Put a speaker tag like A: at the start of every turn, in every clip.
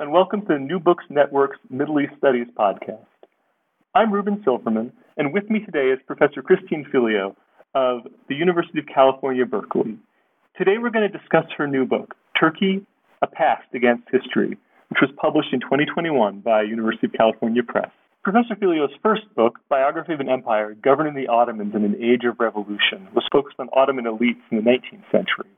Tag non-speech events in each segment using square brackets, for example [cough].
A: And welcome to the New Books Network's Middle East Studies podcast. I'm Reuben Silverman, and with me today is Professor Christine Philliou of the University of California, Berkeley. Today we're going to discuss her new book, Turkey, A Past Against History, which was published in 2021 by University of California Press. Professor Philliou's first book, Biography of an Empire Governing the Ottomans in an Age of Revolution, was focused on Ottoman elites in the 19th century.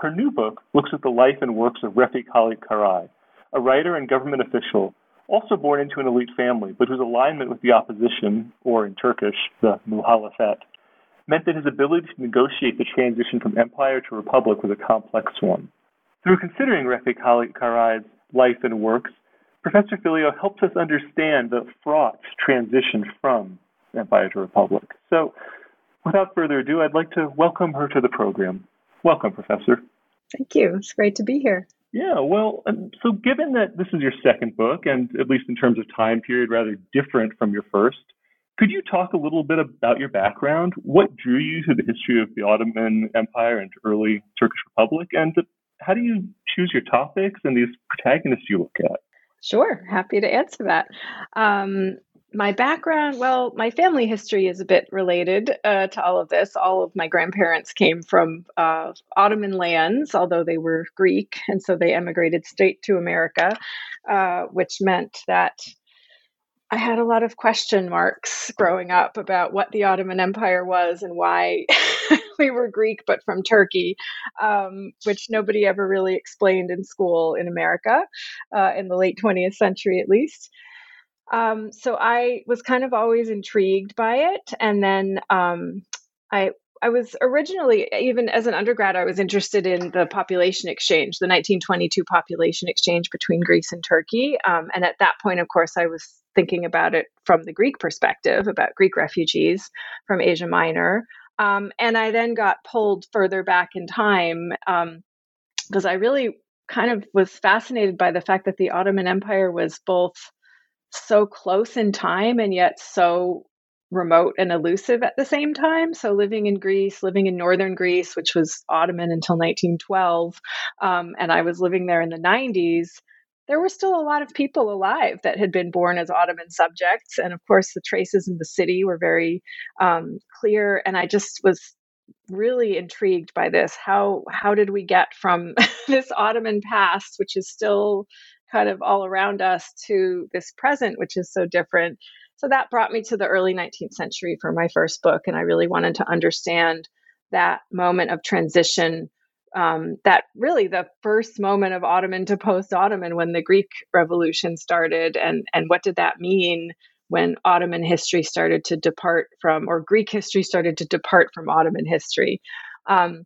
A: Her new book looks at the life and works of Refik Halit Karay, a writer and government official, also born into an elite family, but whose alignment with the opposition, or in Turkish, the muhalefet, meant that his ability to negotiate the transition from empire to republic was a complex one. Through considering Refik Karay's life and works, Professor Philliou helps us understand the fraught transition from empire to republic. So, without further ado, I'd like to welcome her to the program. Welcome, Professor.
B: Thank you. It's great to be here.
A: Yeah, well, so given that this is your second book, and at least in terms of time period, rather different from your first, could you talk a little bit about your background? What drew you to the history of the Ottoman Empire and early Turkish Republic? And how do you choose your topics and these protagonists you look at?
B: Sure, happy to answer that. Um, my background, well, my family history is a bit related uh, to all of this. All of my grandparents came from uh, Ottoman lands, although they were Greek, and so they emigrated straight to America, uh, which meant that I had a lot of question marks growing up about what the Ottoman Empire was and why [laughs] we were Greek but from Turkey, um, which nobody ever really explained in school in America uh, in the late 20th century, at least. Um, so I was kind of always intrigued by it, and then um, I I was originally even as an undergrad I was interested in the population exchange, the 1922 population exchange between Greece and Turkey, um, and at that point, of course, I was thinking about it from the Greek perspective about Greek refugees from Asia Minor, um, and I then got pulled further back in time because um, I really kind of was fascinated by the fact that the Ottoman Empire was both so close in time and yet so remote and elusive at the same time. So, living in Greece, living in northern Greece, which was Ottoman until 1912, um, and I was living there in the 90s, there were still a lot of people alive that had been born as Ottoman subjects. And of course, the traces in the city were very um, clear. And I just was really intrigued by this how how did we get from [laughs] this ottoman past which is still kind of all around us to this present, which is so different. So that brought me to the early 19th century for my first book. And I really wanted to understand that moment of transition. Um, that really the first moment of Ottoman to post Ottoman when the Greek Revolution started, and, and what did that mean when Ottoman history started to depart from, or Greek history started to depart from Ottoman history. Um,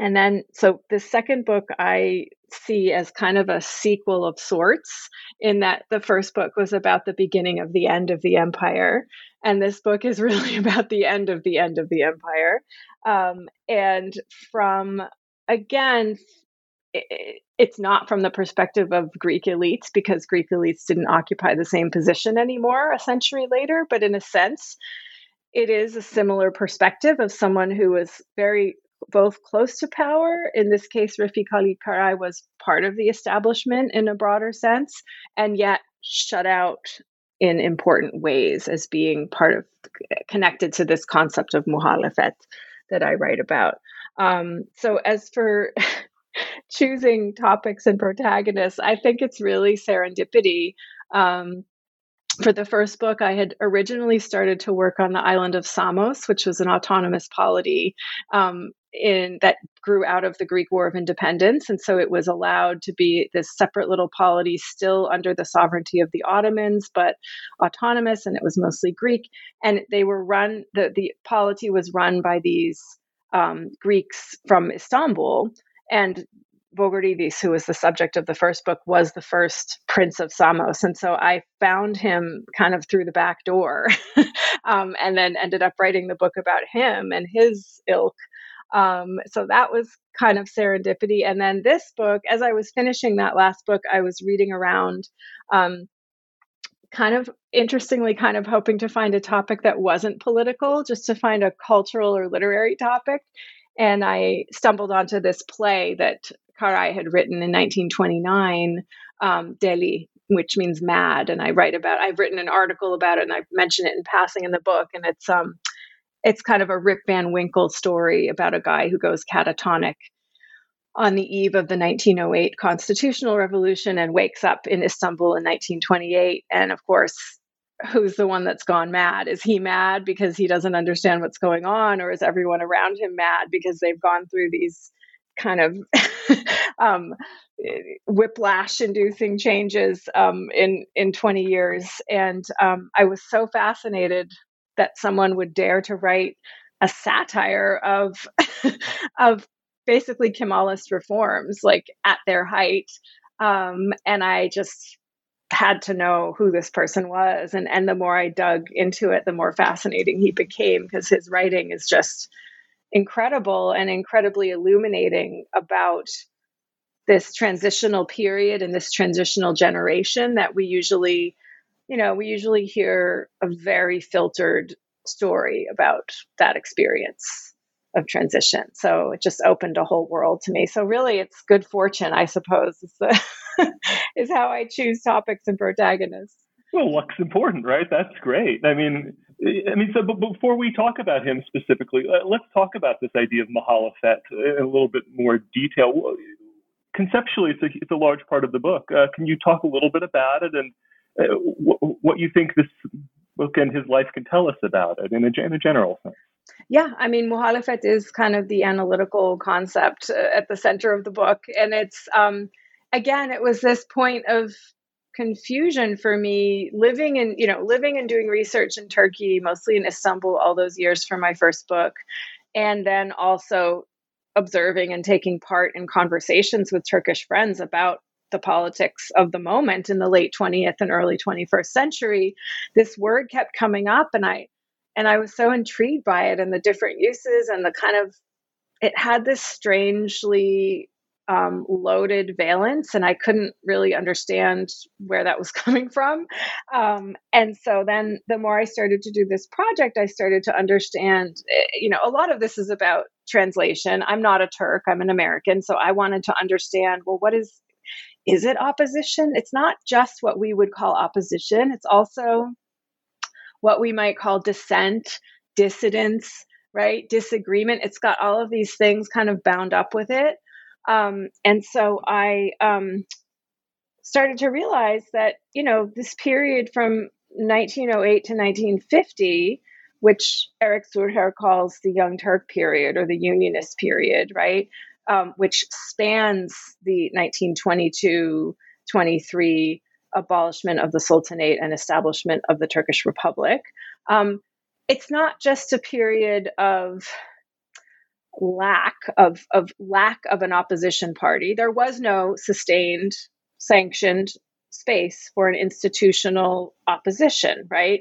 B: and then, so the second book I see as kind of a sequel of sorts, in that the first book was about the beginning of the end of the empire. And this book is [laughs] really about the end of the end of the empire. Um, and from, again, it, it's not from the perspective of Greek elites because Greek elites didn't occupy the same position anymore a century later, but in a sense, it is a similar perspective of someone who was very both close to power. In this case, Refik Halit Karay was part of the establishment in a broader sense, and yet shut out in important ways as being part of connected to this concept of muhalefet that I write about. Um, so, as for [laughs] choosing topics and protagonists, I think it's really serendipity. Um, for the first book, I had originally started to work on the island of Samos, which was an autonomous polity um, in that grew out of the Greek War of Independence, and so it was allowed to be this separate little polity, still under the sovereignty of the Ottomans, but autonomous, and it was mostly Greek. And they were run the the polity was run by these um, Greeks from Istanbul, and Vogoridis, who was the subject of the first book, was the first prince of Samos. And so I found him kind of through the back door [laughs] um, and then ended up writing the book about him and his ilk. Um, so that was kind of serendipity. And then this book, as I was finishing that last book, I was reading around. Um, kind of interestingly kind of hoping to find a topic that wasn't political just to find a cultural or literary topic and i stumbled onto this play that Karay had written in 1929, um, Deli, which means mad. And I write about, I've written an article about it and I mention it in passing in the book. And it's, um, it's kind of a Rip Van Winkle story about a guy who goes catatonic on the eve of the 1908 constitutional revolution and wakes up in Istanbul in 1928. And of course, who's the one that's gone mad? Is he mad because he doesn't understand what's going on, or is everyone around him mad because they've gone through these kind of [laughs] um, whiplash inducing changes um, in in 20 years and um, i was so fascinated that someone would dare to write a satire of [laughs] of basically kemalist reforms like at their height. Um, and i just had to know who this person was. And and the more i dug into it the more fascinating he became because his writing is just incredible and incredibly illuminating about this transitional period and this transitional generation that we usually you know we usually hear a very filtered story about that experience of transition. So it just opened a whole world to me. So really it's good fortune i suppose is, the, [laughs] is how i choose topics and protagonists.
A: Well luck's important right? That's great. I mean I mean, so before we talk about him specifically, uh, let's talk about this idea of Muhalefet in a little bit more detail. Conceptually, it's a, it's a large part of the book. Uh, can you talk a little bit about it and uh, what you think this book and his life can tell us about it in a, in a general sense?
B: Yeah, I mean, Muhalefet is kind of the analytical concept uh, at the center of the book. And it's, um, again, it was this point of confusion for me living in you know living and doing research in turkey mostly in istanbul all those years for my first book and then also observing and taking part in conversations with turkish friends about the politics of the moment in the late 20th and early 21st century this word kept coming up and i and i was so intrigued by it and the different uses and the kind of it had this strangely um, loaded valence, and I couldn't really understand where that was [laughs] coming from. Um, and so then, the more I started to do this project, I started to understand. Eh, you know, a lot of this is about translation. I'm not a Turk; I'm an American, so I wanted to understand. Well, what is is it opposition? It's not just what we would call opposition. It's also what we might call dissent, dissidence, right? Disagreement. It's got all of these things kind of bound up with it. Um, and so I um, started to realize that, you know, this period from 1908 to 1950, which Eric Zurcher calls the Young Turk period or the Unionist period, right? Um, which spans the 1922 23 abolishment of the Sultanate and establishment of the Turkish Republic. Um, it's not just a period of lack of, of lack of an opposition party. There was no sustained, sanctioned space for an institutional opposition, right?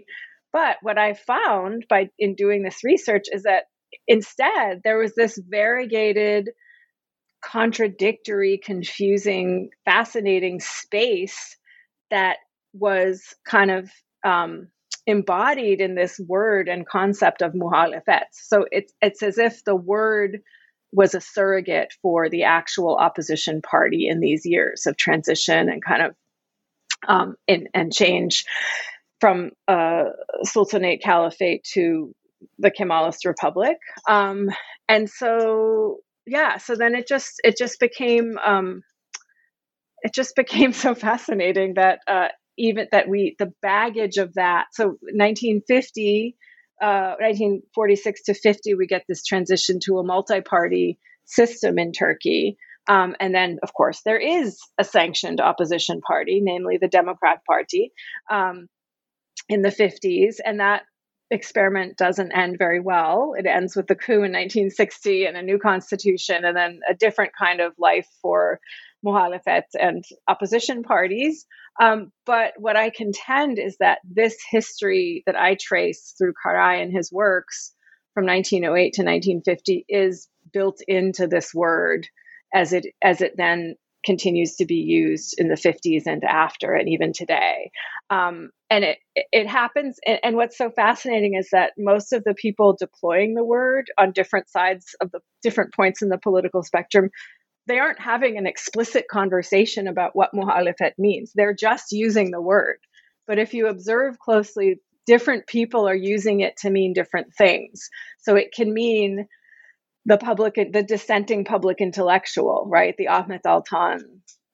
B: But what I found by in doing this research is that instead there was this variegated, contradictory, confusing, fascinating space that was kind of um, embodied in this word and concept of muhalefet. So it's it's as if the word was a surrogate for the actual opposition party in these years of transition and kind of um, in, and change from uh, Sultanate Caliphate to the Kemalist Republic. Um, and so, yeah, so then it just it just became um, it just [laughs] became so fascinating that uh, even that we the baggage of that so 1950 uh, 1946 to 50 we get this transition to a multi-party system in turkey. Um, and then of course there is a sanctioned opposition party namely the democrat party um, in the 50s and that experiment doesn't end very well. It ends with the coup in 1960 and a new constitution, and then a different kind of life for Muhalefet and opposition parties. Um, but what I contend is that this history that I trace through Karay and his works from 1908 to 1950 is built into this word as it as it then continues to be used in the 50s and after and even today um, and it it happens and, and, what's so fascinating is that most of the people deploying the word on different sides of the different points in the political spectrum they aren't having an explicit conversation about what muhalefet means. They're just using the word. But if you observe closely different people are using it to mean different things. So it can mean the public, the dissenting public intellectual, right? The Ahmet Altan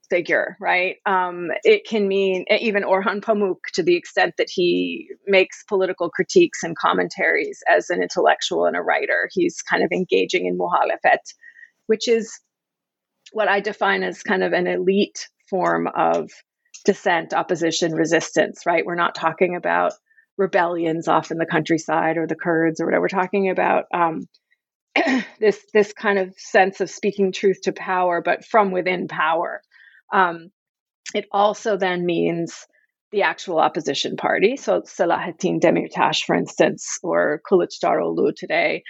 B: figure, right? Um, it can mean even Orhan Pamuk to the extent that he makes political critiques and commentaries as an intellectual and a writer. He's kind of engaging in muhalefet, which is what I define as kind of an elite form of dissent, opposition, resistance, right? We're not talking about rebellions off in the countryside or the Kurds or whatever. We're talking about um, [clears throat] this this kind of sense of speaking truth to power, but from within power. Um, it also then means the actual opposition party. So Selahattin Demirtas, for instance, or Kılıçdaroğlu today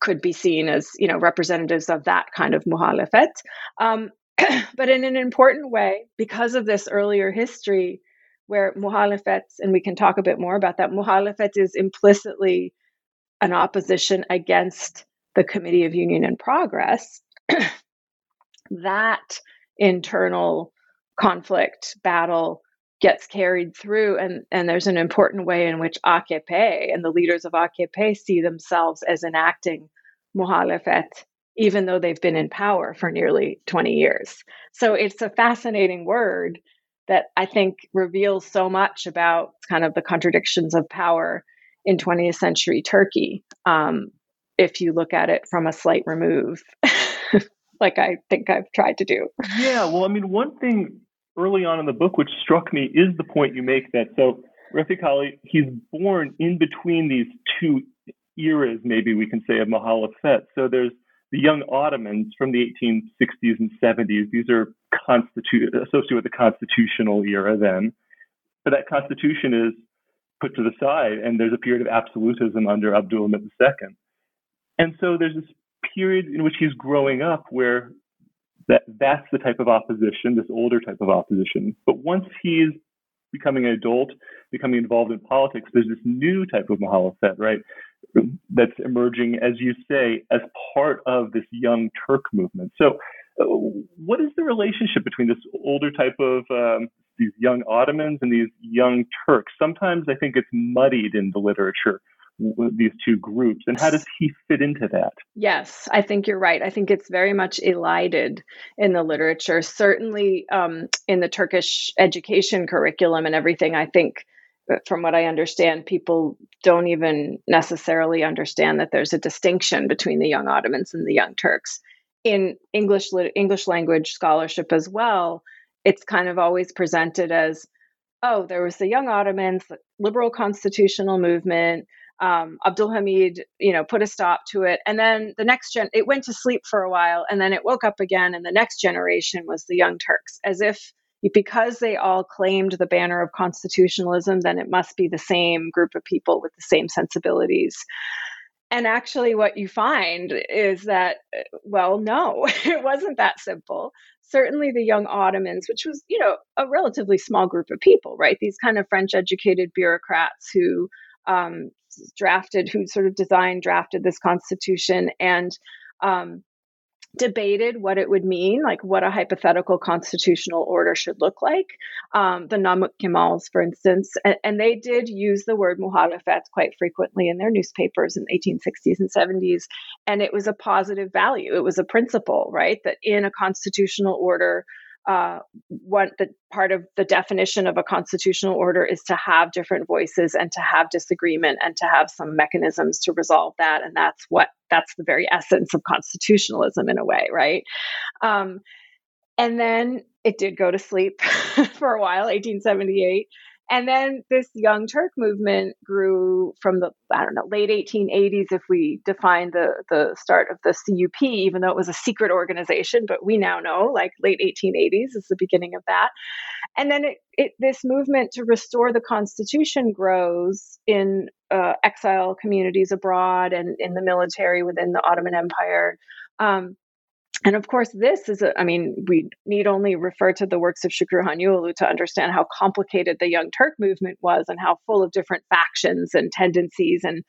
B: could be seen as you know representatives of that kind of muhalefet. Um, [clears throat] but in an important way, because of this earlier history, where muhalefet, and we can talk a bit more about that, muhalefet is implicitly an opposition against the Committee of Union and Progress, [clears throat] that internal conflict battle gets carried through and, and there's an important way in which AKP and the leaders of AKP see themselves as enacting muhalefet even though they've been in power for nearly 20 years. So it's a fascinating word that I think reveals so much about kind of the contradictions of power in 20th century Turkey. Um, if you look at it from a slight remove, [laughs] like I think I've tried to do.
A: Yeah, well, I mean, one thing early on in the book which struck me is the point you make that so Refik Ali, he's born in between these two eras, maybe we can say, of Muhalefet. So there's the young Ottomans from the 1860s and 70s. These are constitu- associated with the constitutional era then. But that constitution is put to the side, and there's a period of absolutism under Abdulhamid II. And so there's this period in which he's growing up where that that's the type of opposition, this older type of opposition. But once he's becoming an adult, becoming involved in politics, there's this new type of muhalefet, right? That's emerging, as you say, as part of this young Turk movement. So, uh, what is the relationship between this older type of um, these young Ottomans and these young Turks? Sometimes I think it's muddied in the literature these two groups and how does he fit into that?
B: Yes i think you're right. I think it's very much elided in the literature. Certainly um, in the turkish education curriculum and everything i think uh, from what i understand people don't even necessarily understand that there's a distinction between the young ottomans and the young turks. In english english language scholarship as well it's kind of always presented as oh there was the young ottomans liberal constitutional movement um, Abdul Hamid, you know, put a stop to it. And then the next gen, it went to sleep for a while and then it woke up again. And the next generation was the Young Turks, as if because they all claimed the banner of constitutionalism, then it must be the same group of people with the same sensibilities. And actually, what you find is that, well, no, [laughs] it wasn't that simple. Certainly, the young Ottomans, which was, you know, a relatively small group of people, right? These kind of French educated bureaucrats who um, drafted, who sort of designed, drafted this constitution, and um, debated what it would mean, like what a hypothetical constitutional order should look like. Um, the Namık Kemals, for instance, and, and, they did use the word muhalefet quite frequently in their newspapers in the 1860s and 70s, and it was a positive value. It was a principle, right, that in a constitutional order, uh, what the part of the definition of a constitutional order is to have different voices and to have disagreement and to have some mechanisms to resolve that. And that's what that's the very essence of constitutionalism in a way right? Um, and then it did go to sleep [laughs] for a while 1878 and then this Young Turk movement grew from the I don't know late 1880s, if we define the the start of the CUP, even though it was a secret organization, but we now know like late 1880s is the beginning of that. And then it, it this movement to restore the Constitution grows in uh, exile communities abroad and in the military within the Ottoman Empire. Um, and of course, this is, a, I mean, we need only refer to the works of Şükrü Hanioğlu to understand how complicated the Young Turk movement was and how full of different factions and tendencies and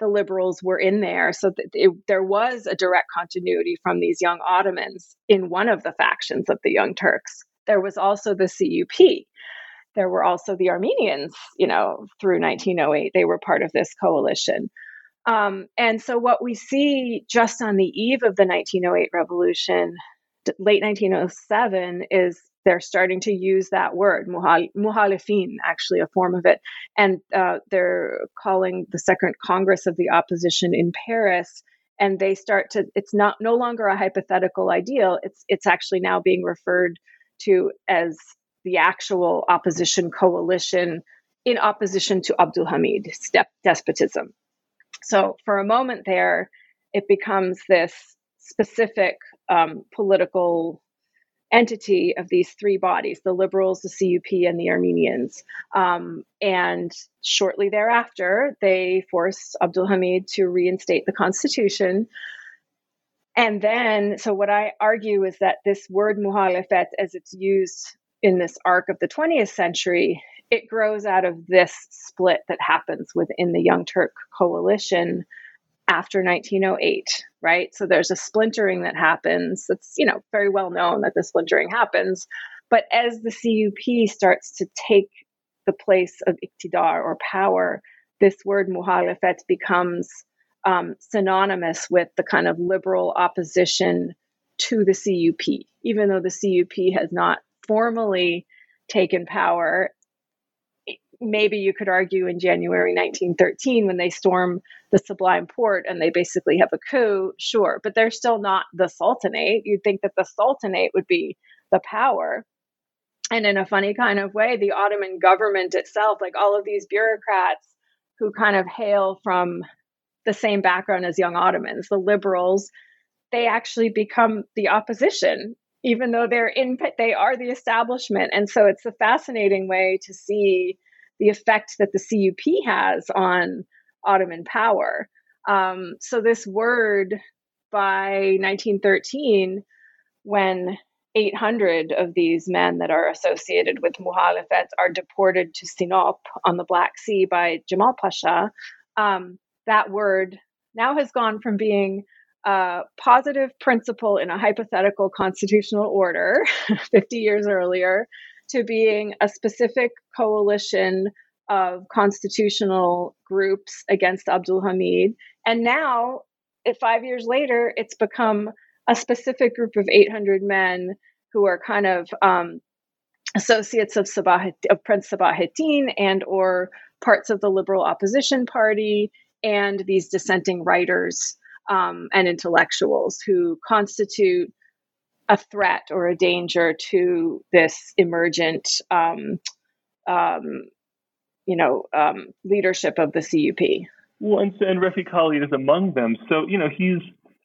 B: the liberals were in there. So it, there was a direct continuity from these young Ottomans in one of the factions of the Young Turks. There was also the CUP. There were also the Armenians, you know, through 1908. They were part of this coalition. Um, and so, what we see just on the eve of the 1908 revolution, late 1907, is they're starting to use that word, muhalifin, actually, a form of it. And uh, they're calling the Second Congress of the Opposition in Paris. And they start to, it's not no longer a hypothetical ideal, it's, it's actually now being referred to as the actual opposition coalition in opposition to Abdul Hamid despotism. So for a moment there, it becomes this specific um, political entity of these three bodies the liberals, the CUP, and the Armenians. Um, and shortly thereafter, they forced Abdul Hamid to reinstate the constitution. And then, so what I argue is that this word muhalefet, as it's used in this arc of the 20th century, it grows out of this split that happens within the Young Turk coalition after 1908, right? So there's a splintering that happens. It's, you know, very well known that the splintering happens. But as the CUP starts to take the place of iktidar or power, this word muhalefet becomes um, synonymous with the kind of liberal opposition to the CUP, even though the CUP has not formally taken power maybe you could argue in January 1913 when they storm the Sublime Porte and they basically have a coup, sure, but they're still not the Sultanate. You'd think that the Sultanate would be the power. And in a funny kind of way, the Ottoman government itself, like all of these bureaucrats who kind of hail from the same background as young Ottomans, the liberals, they actually become the opposition even though they're in they are the establishment and so it's a fascinating way to see the effect that the CUP has on Ottoman power. Um, so this word by 1913, when 800 of these men that are associated with Muhalefet are deported to Sinop on the Black Sea by Jamal Pasha, um, that word now has gone from being a positive principle in a hypothetical constitutional order [laughs] 50 years earlier to being a specific coalition of constitutional groups against Abdul Hamid. And now, five years later, it's become a specific group of 800 men who are kind of um, associates of, Sabah, of Prince Sabahattin and or parts of the liberal opposition party and these dissenting writers um, and intellectuals who constitute a threat or a danger to this emergent, um, um, you know, um, leadership of the CUP.
A: Well, and, and Refik Halit is among them. So, you know, he's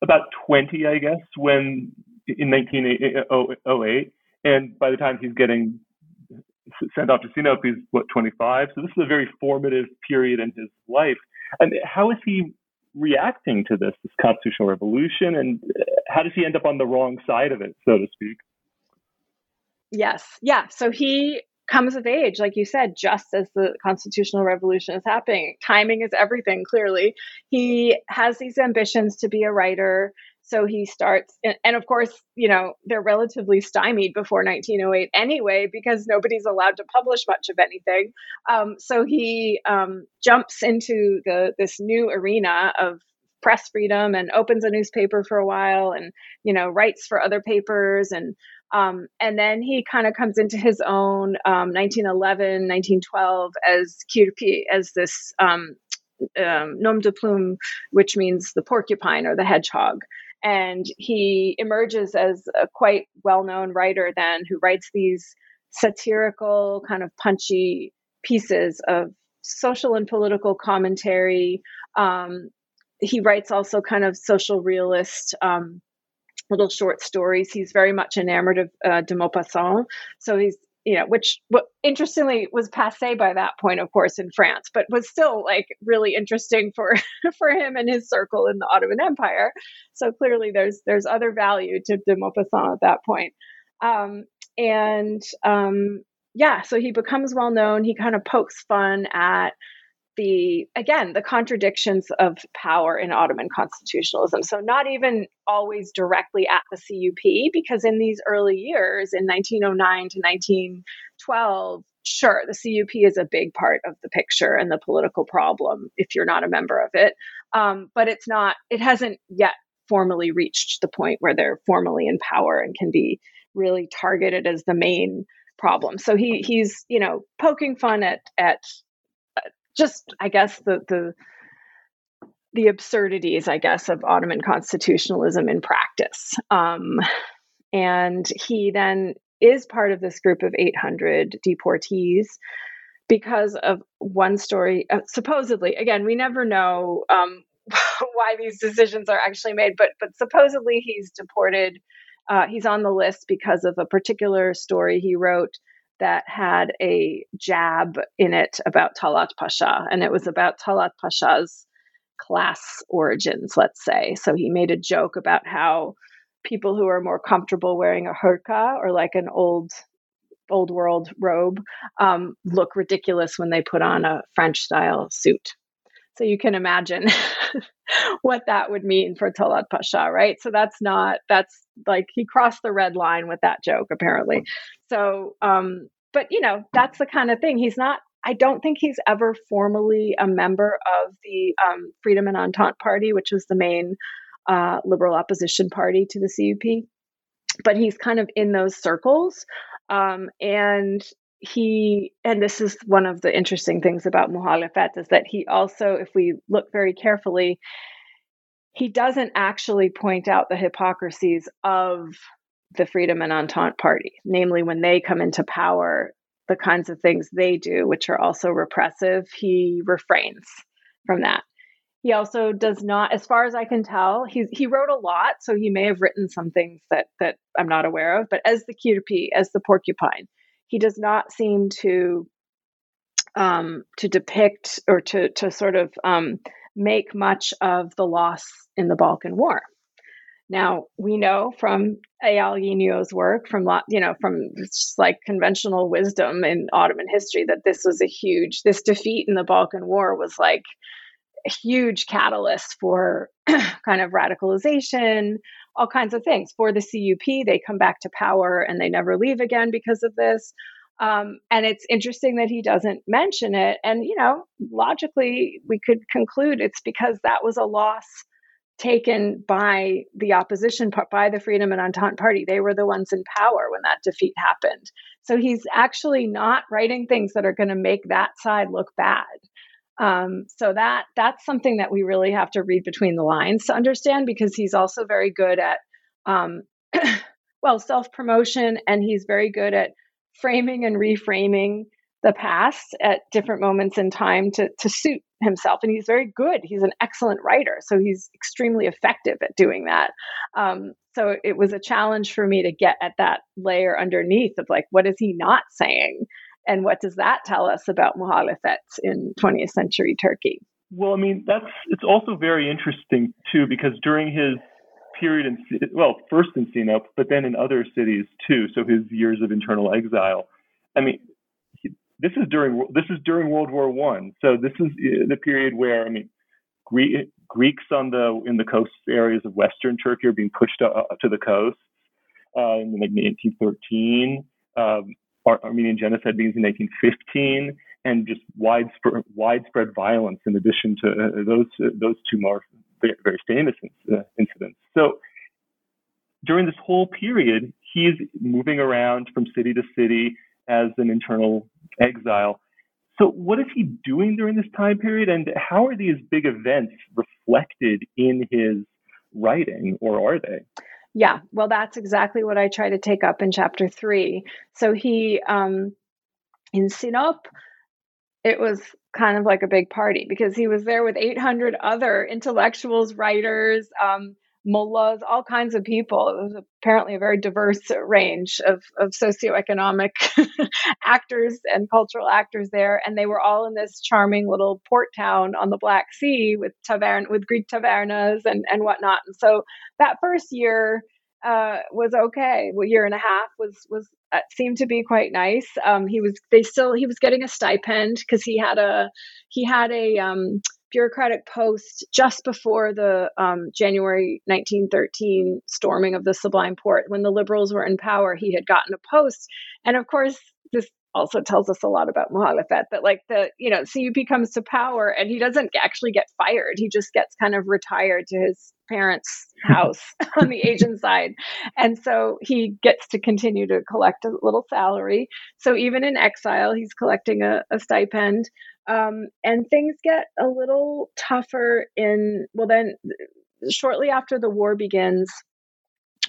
A: about 20, I guess, when in 1908. And by the time he's getting sent off to Sinop, he's what, 25? So this is a very formative period in his life. And how is he reacting to this, this constitutional revolution, and how does he end up on the wrong side of it, so to speak?
B: Yes, yeah. So he comes of age, like you said, just as the constitutional revolution is happening. Timing is everything, clearly. He has these ambitions to be a writer. So he starts, and of course, you know, they're relatively stymied before 1908 anyway, because nobody's allowed to publish much of anything. Um, so he um, jumps into the this new arena of press freedom and opens a newspaper for a while, and you know, writes for other papers, and um, and then he kind of comes into his own 1911, um, 1912 as Kirpi, as this um, um, nom de plume, which means the porcupine or the hedgehog and he emerges as a quite well-known writer then who writes these satirical kind of punchy pieces of social and political commentary. Um, he writes also kind of social realist um, little short stories. He's very much enamored of uh, de Maupassant, so he's you know, which what interestingly was passe by that point, of course, in France, but was still like really interesting for [laughs] for him and his circle in the Ottoman Empire. So clearly, there's there's other value to de Maupassant at that point. Um, and um, yeah, so he becomes well known. He kind of pokes fun at the again the contradictions of power in Ottoman constitutionalism. So not even always directly at the CUP, because in these early years, in 1909 to 1912, sure, the CUP is a big part of the picture and the political problem if you're not a member of it. Um, but it's not. It hasn't yet formally reached the point where they're formally in power and can be really targeted as the main problem. So he he's you know poking fun at at just I guess the the the absurdities, I guess, of Ottoman constitutionalism in practice. Um, and he then is part of this group of 800 deportees because of one story. Uh, supposedly, again, we never know um, [laughs] why these decisions are actually made, but but supposedly he's deported. Uh, he's on the list because of a particular story he wrote that had a jab in it about Talat Pasha, and it was about Talat Pasha's class origins, let's say. So he made a joke about how people who are more comfortable wearing a hurka or like an old old world robe um, look ridiculous when they put on a French style suit. So you can imagine [laughs] what that would mean for Talat Pasha, right? So that's not that's like he crossed the red line with that joke apparently. So um but you know, that's the kind of thing. He's not I don't think he's ever formally a member of the um, Freedom and Entente Party, which was the main uh, liberal opposition party to the CUP. But he's kind of in those circles. Um, and he and this is one of the interesting things about Muhalefet is that he also if we look very carefully he doesn't actually point out the hypocrisies of the Freedom and Entente Party, namely when they come into power, the kinds of things they do, which are also repressive, he refrains from that. He also does not, as far as I can tell, he he wrote a lot, so he may have written some things that that I'm not aware of. But as the Kirpi, as the porcupine, he does not seem to um, to depict or to to sort of um, make much of the loss in the Balkan War. Now we know from Eyal Ginio's work, from you know, from just like conventional wisdom in Ottoman history, that this was a huge this defeat in the Balkan War was like a huge catalyst for [clears throat] kind of radicalization, all kinds of things. For the CUP, they come back to power and they never leave again because of this. Um, and it's interesting that he doesn't mention it. And, you know, logically, we could conclude it's because that was a loss taken by the opposition, by the Freedom and Entente Party. They were the ones in power when that defeat happened. So he's actually not writing things that are going to make that side look bad. Um, so that that's something that we really have to read between the lines to understand because he's also very good at um, [coughs] well self promotion and he's very good at framing and reframing the past at different moments in time to, to suit himself. And he's very good. He's an excellent writer. So he's extremely effective at doing that. Um, so it was a challenge for me to get at that layer underneath of like, what is he not saying? And what does that tell us about Muhalefet in 20th century Turkey?
A: Well, I mean, that's it's also very interesting too, because during his period in well, first in Sinop, but then in other cities too. So his years of internal exile. I mean, this is during this is during World War One. So this is uh, the period where I mean, Gre- Greeks on the in the coast areas of Western Turkey are being pushed up, uh, to the coast uh, in like 1913. Um, Armenian genocide begins in 1915, and just widespread widespread violence in addition to uh, those uh, those two more very famous uh, incidents. So during this whole period, he's moving around from city to city as an internal exile. So, what is he doing during this time period, and how are these big events reflected in his writing, or are they?
B: Yeah, well, that's exactly what I try to take up in chapter three. So, he, um, in Sinop, it was kind of like a big party because he was there with 800 other intellectuals, writers, um, mullahs, all kinds of people. It was apparently a very diverse range of, of socioeconomic [laughs] actors and cultural actors there. And they were all in this charming little port town on the Black Sea with tavern with Greek tavernas and, and whatnot. And so that first year uh, was okay. Well, year and a half was was uh, seemed to be quite nice. Um, he was they still he was getting a stipend because he had a he had a um, bureaucratic post just before the um, January 1913 storming of the Sublime Porte. When the liberals were in power, he had gotten a post, and of course this also tells us a lot about Muhalefet that like the you know CUP comes to power and he doesn't actually get fired. He just gets kind of retired to his parents [laughs] house [laughs] on the Asian side. And so he gets to continue to collect a little salary. So even in exile he's collecting a, a stipend. Um, and things get a little tougher in well then shortly after the war begins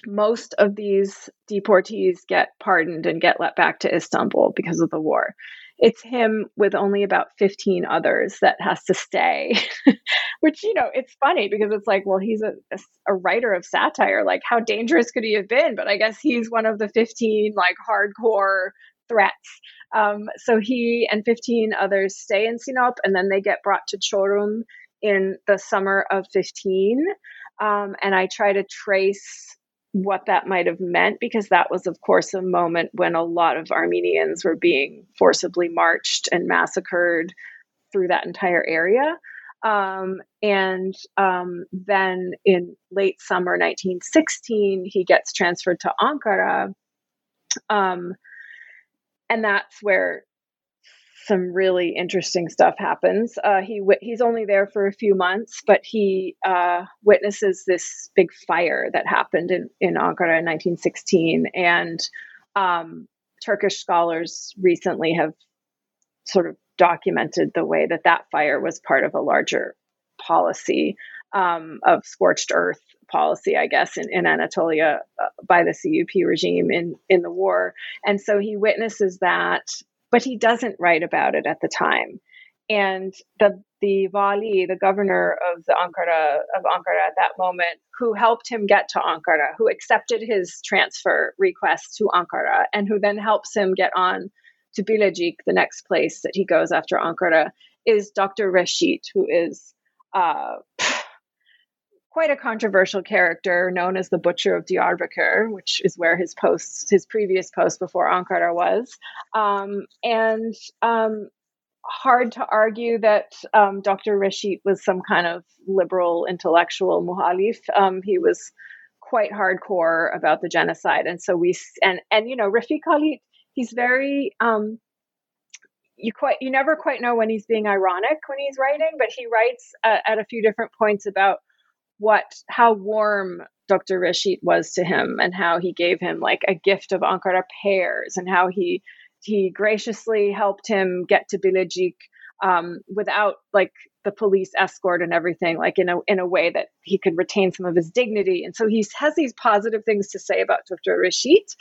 B: most of these deportees get pardoned and get let back to Istanbul because of the war. It's him with only about 15 others that has to stay, [laughs] which, you know, it's funny because it's like, well, he's a, a, writer of satire. Like, how dangerous could he have been? But I guess he's one of the 15, like, hardcore threats. Um, so he and 15 others stay in Sinop and then they get brought to Çorum in the summer of 15. Um, and I try to trace what that might have meant because that was of course a moment when a lot of armenians were being forcibly marched and massacred through that entire area. Um, and um, then in late summer 1916 he gets transferred to ankara. Um, and that's where some really interesting stuff happens. Uh, he he's only there for a few months, but he uh, witnesses this big fire that happened in in Ankara in 1916, and um, Turkish scholars recently have sort of documented the way that that fire was part of a larger policy um, of scorched earth policy, I guess, in, in Anatolia uh, by the CUP regime in, in the war. And so he witnesses that but he doesn't write about it at the time. And the the Vali, the governor of the Ankara of Ankara at that moment, who helped him get to Ankara, who accepted his transfer request to Ankara, and who then helps him get on to Bilecik, the next place that he goes after Ankara, is Dr. Reshit, who is uh, quite a controversial character known as the Butcher of Diyarbakir, which is where his post, his previous post before Ankara was. Um, and um, hard to argue that um, Dr. Reshit was some kind of liberal intellectual muhalif. Um, he was quite hardcore about the genocide. And so we, and, and you know, Refik Halit, he's very, um, you quite you never quite know when he's being ironic when he's writing but he writes uh, at a few different points about what how warm Dr. Reshit was to him and how he gave him like a gift of Ankara pears and how he he graciously helped him get to Bilecik um, without like the police escort and everything, like in a in a way that he could retain some of his dignity. And so he has these positive things to say about Dr. Reshit,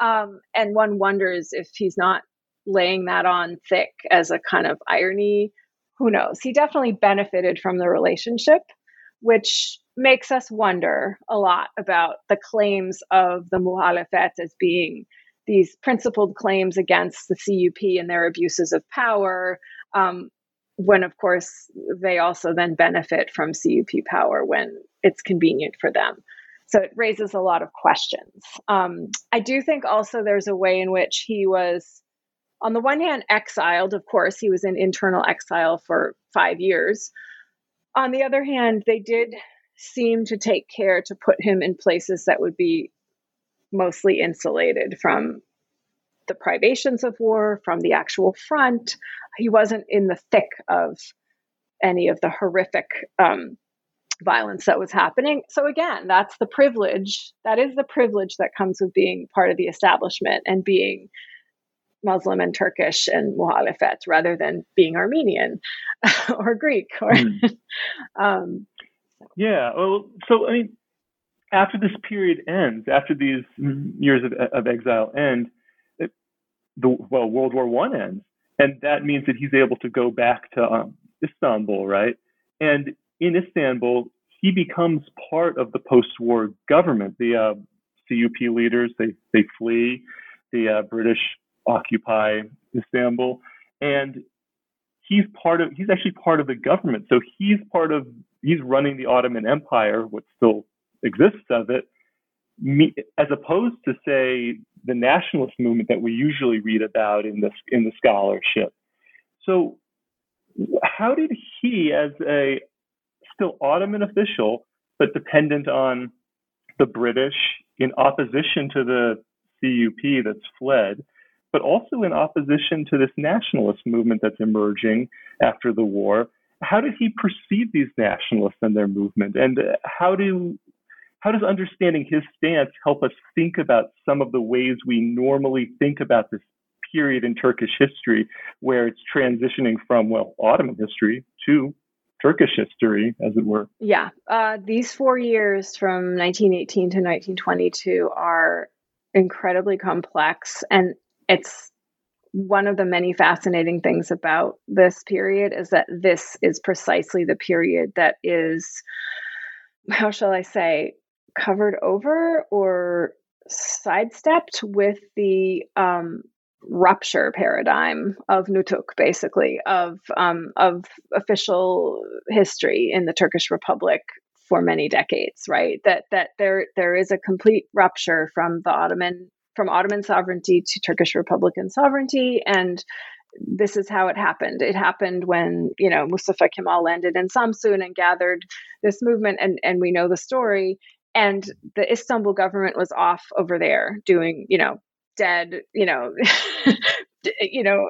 B: um, and one wonders if he's not laying that on thick as a kind of irony. Who knows? He definitely benefited from the relationship, which makes us wonder a lot about the claims of the Muhalefet as being these principled claims against the CUP and their abuses of power, um, when of course they also then benefit from CUP power when it's convenient for them. So it raises a lot of questions. Um, I do think also there's a way in which he was, on the one hand, exiled. Of course, he was in internal exile for five years. On the other hand, they did seem to take care to put him in places that would be mostly insulated from the privations of war, from the actual front. He wasn't in the thick of any of the horrific um, violence that was happening. So, again, that's the privilege. That is the privilege that comes with being part of the establishment and being Muslim and Turkish and Muhalefet rather than being Armenian [laughs] or Greek. Or, mm. [laughs] um,
A: yeah. Well, so I mean, after this period ends, after these years of, of exile end, it, the well, World War One ends, and that means that he's able to go back to um, Istanbul, right? And in Istanbul, he becomes part of the post-war government. The uh, CUP leaders they they flee, the uh, British occupy Istanbul, and he's part of he's actually part of the government. So he's part of he's running the Ottoman Empire, what still exists of it, as opposed to say the nationalist movement that we usually read about in this in the scholarship. So how did he, as a still Ottoman official but dependent on the British in opposition to the CUP that's fled, but also in opposition to this nationalist movement that's emerging after the war. How did he perceive these nationalists and their movement? And how do how does understanding his stance help us think about some of the ways we normally think about this period in Turkish history where it's transitioning from, well, Ottoman history to Turkish history, as it were?
B: Yeah. Uh, these four years from 1918 to 1922 are incredibly complex. And it's one of the many fascinating things about this period is that this is precisely the period that is, how shall I say, covered over or sidestepped with the um, rupture paradigm of Nutuk, basically of um, of official history in the Turkish Republic for many decades. Right, that that there there is a complete rupture from the Ottoman from Ottoman sovereignty to Turkish Republican sovereignty, and this is how it happened. It happened when you know Mustafa Kemal landed in Samsun and gathered this movement, and and we know the story and the Istanbul government was off over there doing, you know, dead, you know, [laughs] you know,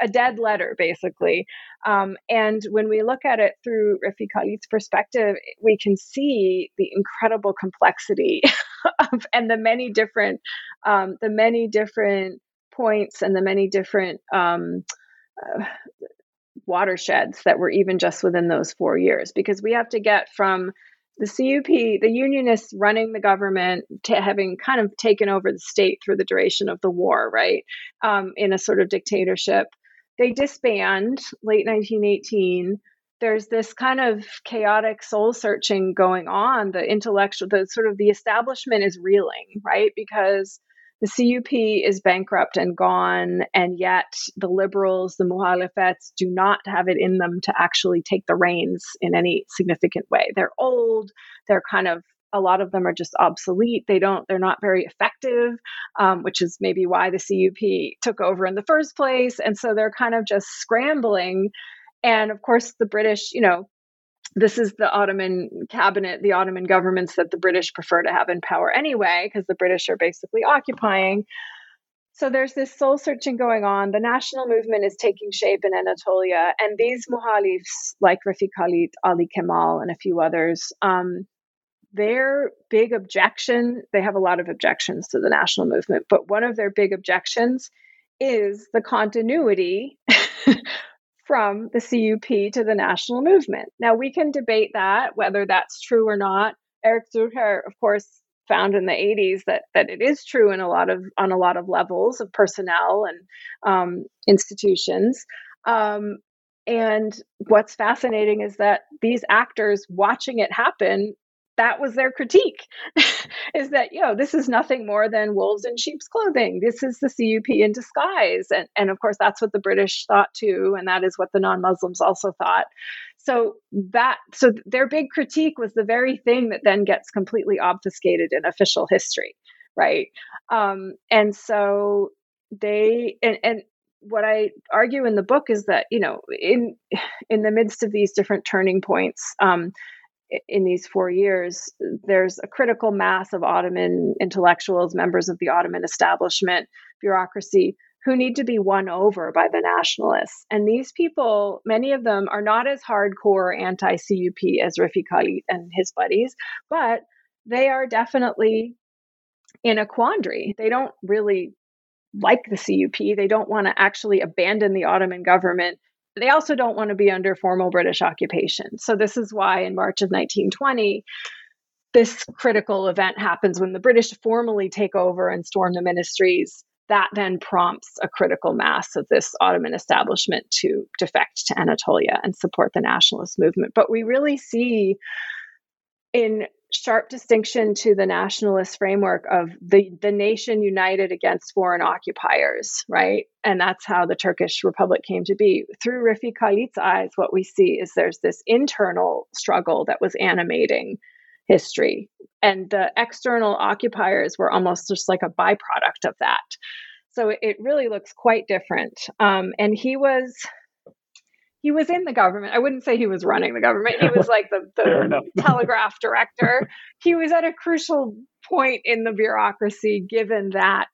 B: a dead letter basically. Um, and when we look at it through Refik Halit's perspective, we can see the incredible complexity [laughs] of and the many different, um, the many different points and the many different um, uh, watersheds that were even just within those four years. Because we have to get from the CUP, the unionists running the government, to having kind of taken over the state through the duration of the war, right, um, in a sort of dictatorship, they disband late 1918. There's this kind of chaotic soul searching going on. The intellectual, the sort of the establishment is reeling, right, because the CUP is bankrupt and gone, and yet the liberals, the muhalefets, do not have it in them to actually take the reins in any significant way. They're old, they're kind of a lot of them are just obsolete. They don't, they're not very effective, um, which is maybe why the CUP took over in the first place. And so they're kind of just scrambling. And of course, the British, you know, this is the Ottoman cabinet, the Ottoman governments that the British prefer to have in power anyway, because the British are basically occupying. So there's this soul searching going on. The national movement is taking shape in Anatolia, and these muhalifs, like Refik Halit, Ali Kemal, and a few others, um, their big objection, they have a lot of objections to the national movement, but one of their big objections is the continuity [laughs] from the CUP to the national movement. Now, we can debate that, whether that's true or not. Erik Zürcher, of course, found in the 80s that that it is true in a lot of on a lot of levels of personnel and um, institutions. Um, and what's fascinating is that these actors watching it happen that was their critique [laughs] is that you know this is nothing more than wolves in sheep's clothing. This is the CUP in disguise. And, and of course that's what the british thought too and that is what the non-muslims also thought. So that so their big critique was the very thing that then gets completely obfuscated in official history right? Um, and so they and, and what I argue in the book is that you know in [sighs] in the midst of these different turning points, um, in these four years, there's a critical mass of Ottoman intellectuals, members of the Ottoman establishment, bureaucracy, who need to be won over by the nationalists. And these people, many of them, are not as hardcore anti CUP as Refik Halit and his buddies, but they are definitely in a quandary. They don't really like the CUP. They don't want to actually abandon the Ottoman government they also don't want to be under formal British occupation. So, this is why in March of 1920, this critical event happens when the British formally take over and storm the ministries. that then prompts a critical mass of this Ottoman establishment to defect to Anatolia and support the nationalist movement. But we really see in sharp distinction to the nationalist framework of the, the nation united against foreign occupiers, right? And that's how the Turkish Republic came to be. Through Refik Halit's eyes, what we see is there's this internal struggle that was animating history. And the external occupiers were almost just like a byproduct of that. So it really looks quite different. Um, and he was he was in the government. I wouldn't say he was running the government. He was like the, [laughs] the [laughs] telegraph director. He was at a crucial point in the bureaucracy, given that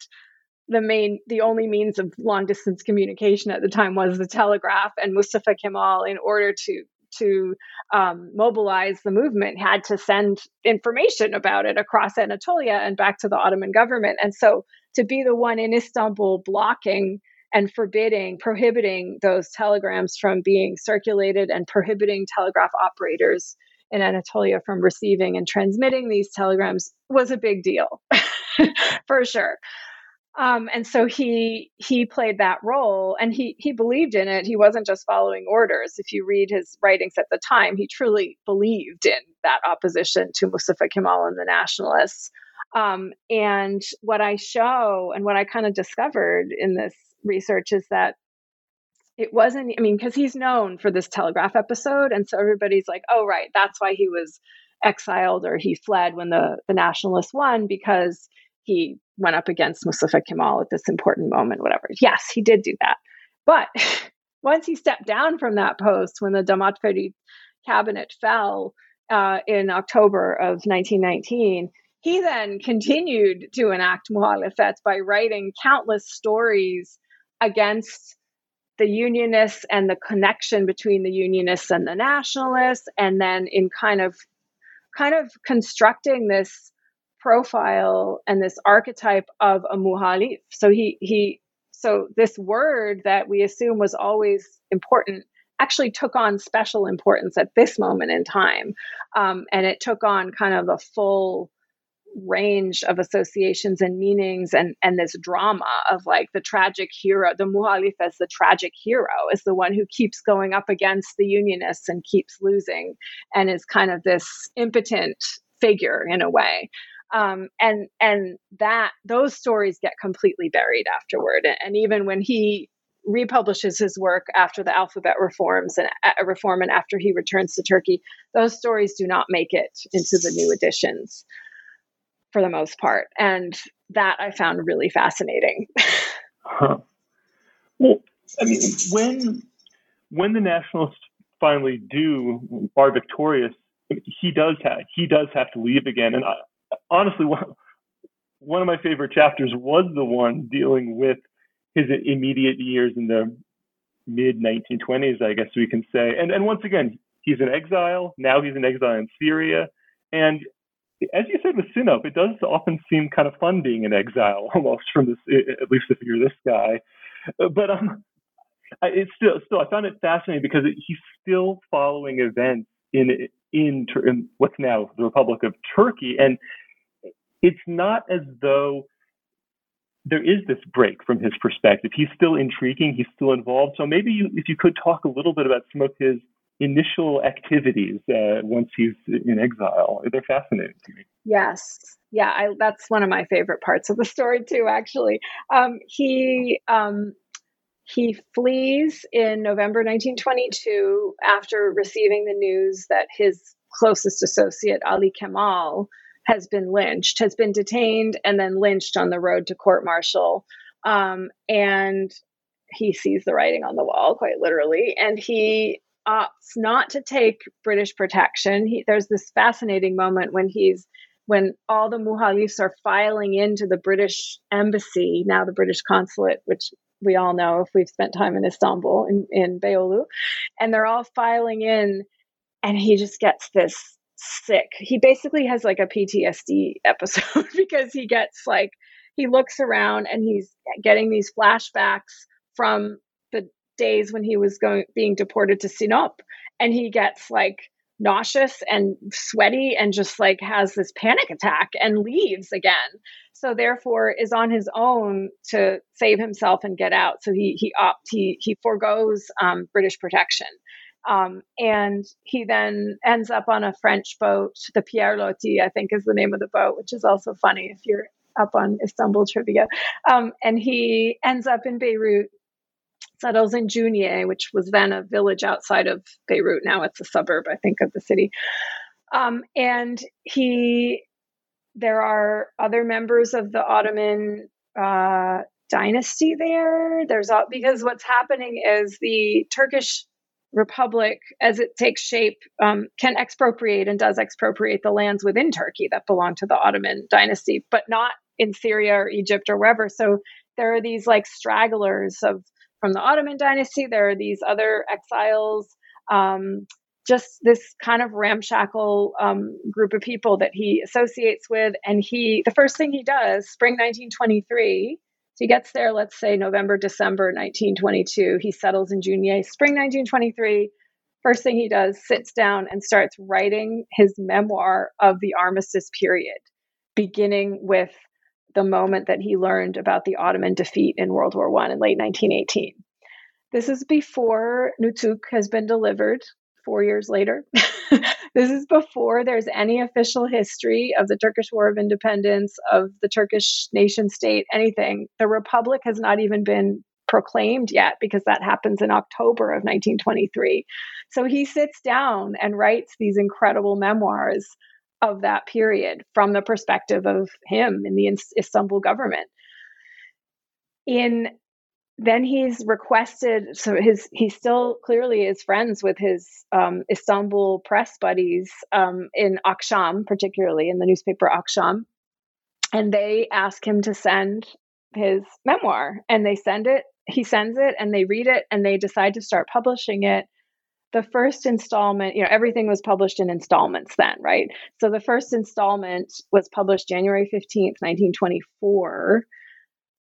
B: the main, the only means of long distance communication at the time was the telegraph, and Mustafa Kemal, in order to to um, mobilize the movement, had to send information about it across Anatolia and back to the Ottoman government. And so, to be the one in Istanbul blocking and forbidding, prohibiting those telegrams from being circulated and prohibiting telegraph operators in Anatolia from receiving and transmitting these telegrams was a big deal, [laughs] for sure. Um, and so he he played that role, and he he believed in it. He wasn't just following orders. If you read his writings at the time, he truly believed in that opposition to Mustafa Kemal and the nationalists. Um, and what I show and what I kind of discovered in this research is that it wasn't i mean because he's known for this telegraph episode and so everybody's like oh right that's why he was exiled or he fled when the the nationalists won because he went up against Mustafa Kemal at this important moment whatever. Yes he did do that. But [laughs] once he stepped down from that post when the Damat Ferit cabinet fell uh, in October of 1919 he then continued to enact muhalefet by writing countless stories against the unionists and the connection between the unionists and the nationalists and then in kind of kind of constructing this profile and this archetype of a muhalif. So he he so this word that we assume was always important actually took on special importance at this moment in time. Um, and it took on kind of the full range of associations and meanings and and this drama of like the tragic hero the muhalif as the tragic hero is the one who keeps going up against the unionists and keeps losing and is kind of this impotent figure in a way. Um, and and that those stories get completely buried afterward. And, even when he republishes his work after the alphabet reforms and uh, reform and after he returns to turkey those stories do not make it into the new editions for the most part. And that I found really fascinating. [laughs]
A: huh. Well, I mean, when when the nationalists finally do are victorious, he does have he does have to leave again. And I, honestly, one, one of my favorite chapters was the one dealing with his immediate years in the mid 1920s, I guess we can say. And and once again, he's in exile. Now he's in exile in Syria, and as you said with Sinop, it does often seem kind of fun being in exile, [laughs] almost from this, at least if you're this guy. But um, I, it's still, still, I found it fascinating because it, he's still following events in, in in what's now the Republic of Turkey, and it's not as though there is this break from his perspective. He's still intriguing. He's still involved. So maybe you, if you could talk a little bit about some of his initial activities uh, once he's in exile. They're fascinating to me.
B: Yes. Yeah, I, that's one of my favorite parts of the story too. Actually, um, he um, he flees in November 1922 after receiving the news that his closest associate Ali Kemal has been lynched, has been detained and then lynched on the road to court martial. Um, and he sees the writing on the wall, quite literally, and he opts not to take British protection. He, there's this fascinating moment when he's when all the muhalifs are filing into the British embassy, now the British consulate, which we all know if we've spent time in Istanbul in, in Beyoğlu, and they're all filing in, and he just gets this sick. He basically has like a PTSD [laughs] episode because he gets like he looks around and he's getting these flashbacks from days when he was going being deported to Sinop and he gets like nauseous and sweaty and just like has this panic attack and leaves again. So therefore is on his own to save himself and get out. So he he opt he he foregoes um, British protection. Um, and he then ends up on a French boat, the Pierre Loti, I think is the name of the boat, which is also funny if you're up on Istanbul trivia. Um, and he ends up in Beirut, settles in Jounieh, which was then a village outside of Beirut. Now it's a suburb, I think, of the city. Um, and he, there are other members of the Ottoman uh, dynasty there. There's all, because what's happening is the Turkish Republic, as it takes shape, um, can expropriate and does expropriate the lands within Turkey that belong to the Ottoman dynasty, but not in Syria or Egypt or wherever. So there are these like stragglers of from the Ottoman dynasty. There are these other exiles. Um, just this kind of ramshackle um, group of people that he associates with. And he, the first thing he does, spring 1923, so he gets there, let's say November, December 1922. He settles in Jounieh, spring 1923. First thing he does, sits down and starts writing his memoir of the armistice period, beginning with the moment that he learned about the Ottoman defeat in World War I in late 1918. This is before Nutuk has been delivered four years later. [laughs] this is before there's any official history of the Turkish War of Independence, of the Turkish nation state, anything. The Republic has not even been proclaimed yet because that happens in October of 1923. So he sits down and writes these incredible memoirs of that period from the perspective of him in the Istanbul government. In then he's requested so his he still clearly is friends with his um, Istanbul press buddies um, in Akşam, particularly in the newspaper Akşam, and they ask him to send his memoir, and they send it. He sends it, and they read it, and they decide to start publishing it. The first installment, you know, everything was published in installments then, right? So the first installment was published January 15th, 1924.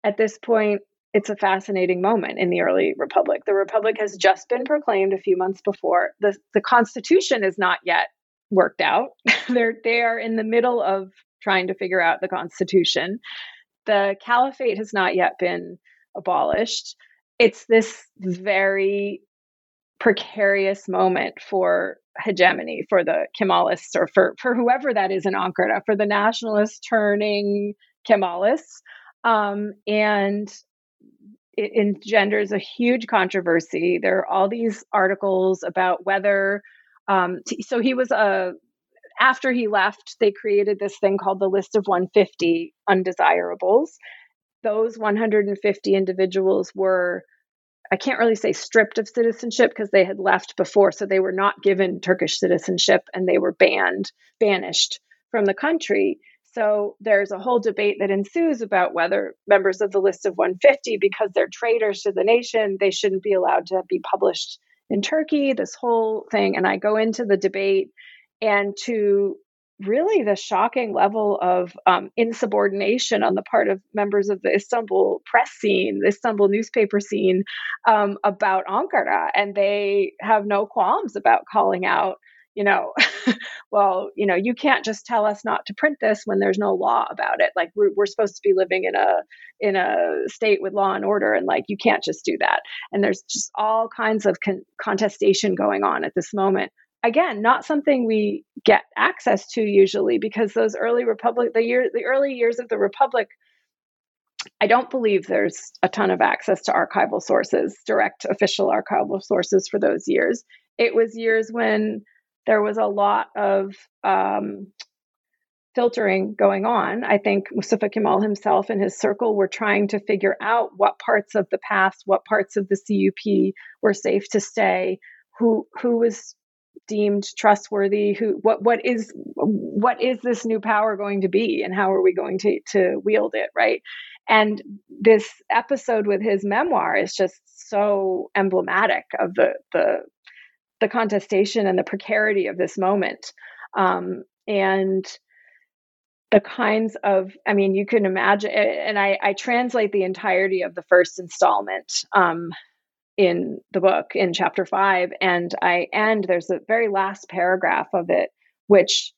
B: At this point, it's a fascinating moment in the early republic. The republic has just been proclaimed a few months before. The the constitution is not yet worked out. [laughs] They're they are in the middle of trying to figure out the constitution. The caliphate has not yet been abolished. It's this very precarious moment for hegemony for the Kemalists or for, for whoever that is in Ankara, for the nationalists turning Kemalists. Um, and it engenders a huge controversy. There are all these articles about whether. Um, t- so he was a. After he left, they created this thing called the list of 150 undesirables. Those 150 individuals were, I can't really say stripped of citizenship because they had left before, so they were not given Turkish citizenship and they were banned, banished from the country. So there's a whole debate that ensues about whether members of the list of 150, because they're traitors to the nation, they shouldn't be allowed to be published in Turkey, this whole thing. And I go into the debate and to really the shocking level of um, insubordination on the part of members of the Istanbul press scene, the Istanbul newspaper scene um, about Ankara. And they have no qualms about calling out you know, [laughs] well, you know, you can't just tell us not to print this when there's no law about it. Like we're, we're supposed to be living in a in a state with law and order, and like you can't just do that. And there's just all kinds of con- contestation going on at this moment. Again, not something we get access to usually because those early republic, the year, the early years of the republic. I don't believe there's a ton of access to archival sources, direct official archival sources for those years. It was years when there was a lot of um, filtering going on. I think Mustafa Kemal himself and his circle were trying to figure out what parts of the past, what parts of the CUP were safe to stay, who who was deemed trustworthy, who what what is what is this new power going to be and how are we going to to wield it, right? And this episode with his memoir is just so emblematic of the the the contestation and the precarity of this moment. Um, and the kinds of, I mean, you can imagine, and I, I translate the entirety of the first installment um, in the book in chapter five. And I end, there's a very last paragraph of it, which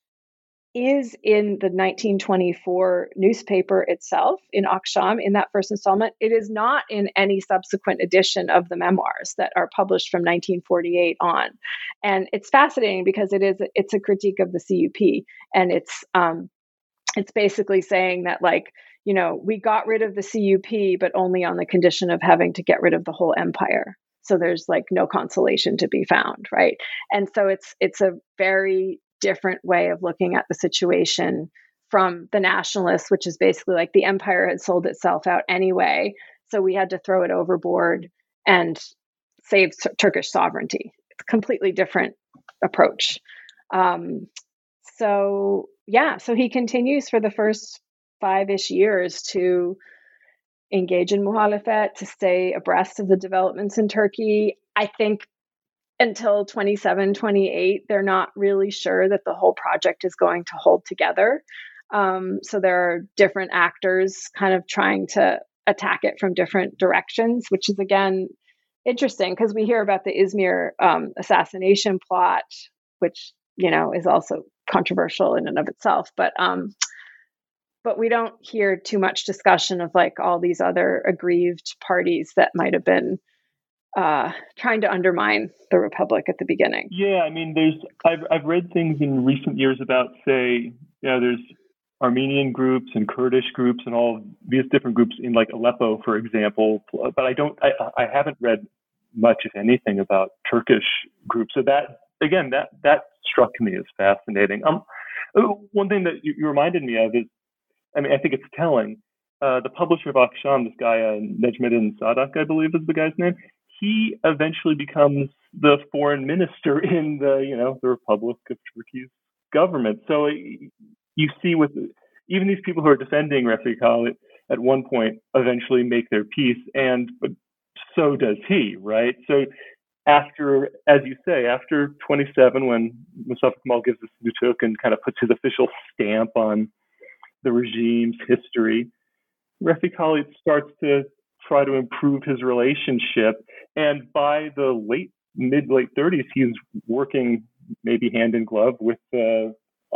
B: is in the 1924 newspaper itself in Akşam in that first installment. It is not in any subsequent edition of the memoirs that are published from 1948 on. And it's fascinating because it is it's a critique of the CUP and it's um it's basically saying that like you know we got rid of the CUP but only on the condition of having to get rid of the whole empire. So there's like no consolation to be found, right? And so it's it's a very different way of looking at the situation from the nationalists, which is basically like the empire had sold itself out anyway. So we had to throw it overboard and save t- Turkish sovereignty. It's a completely different approach. Um, so, yeah, so he continues for the first five ish years to engage in muhalefet, to stay abreast of the developments in Turkey. I think until 27, 28, they're not really sure that the whole project is going to hold together. Um, so there are different actors kind of trying to attack it from different directions, which is again interesting because we hear about the Izmir um, assassination plot, which you know is also controversial in and of itself. But um, but we don't hear too much discussion of like all these other aggrieved parties that might have been uh, trying to undermine the republic at the beginning.
A: Yeah, I mean, there's I've I've read things in recent years about say, you know, there's Armenian groups and Kurdish groups and all these different groups in like Aleppo, for example. But I don't, I, I haven't read much, if anything, about Turkish groups. So that again, that that struck me as fascinating. Um, one thing that you, you reminded me of is, I mean, I think it's telling. Uh, the publisher of Akşam, this guy uh, Necmettin Sadak, I believe is the guy's name he eventually becomes the foreign minister [laughs] in the you know the Republic of Turkey's government. So you see with even these people who are defending Refik Halit at one point eventually make their peace, and so does he, right? So after, as you say, after 27, when Mustafa Kemal gives us Nutuk and kind of puts his official stamp on the regime's history, Refik Halit starts to try to improve his relationship. And by the late mid late 30s, he's working maybe hand in glove with the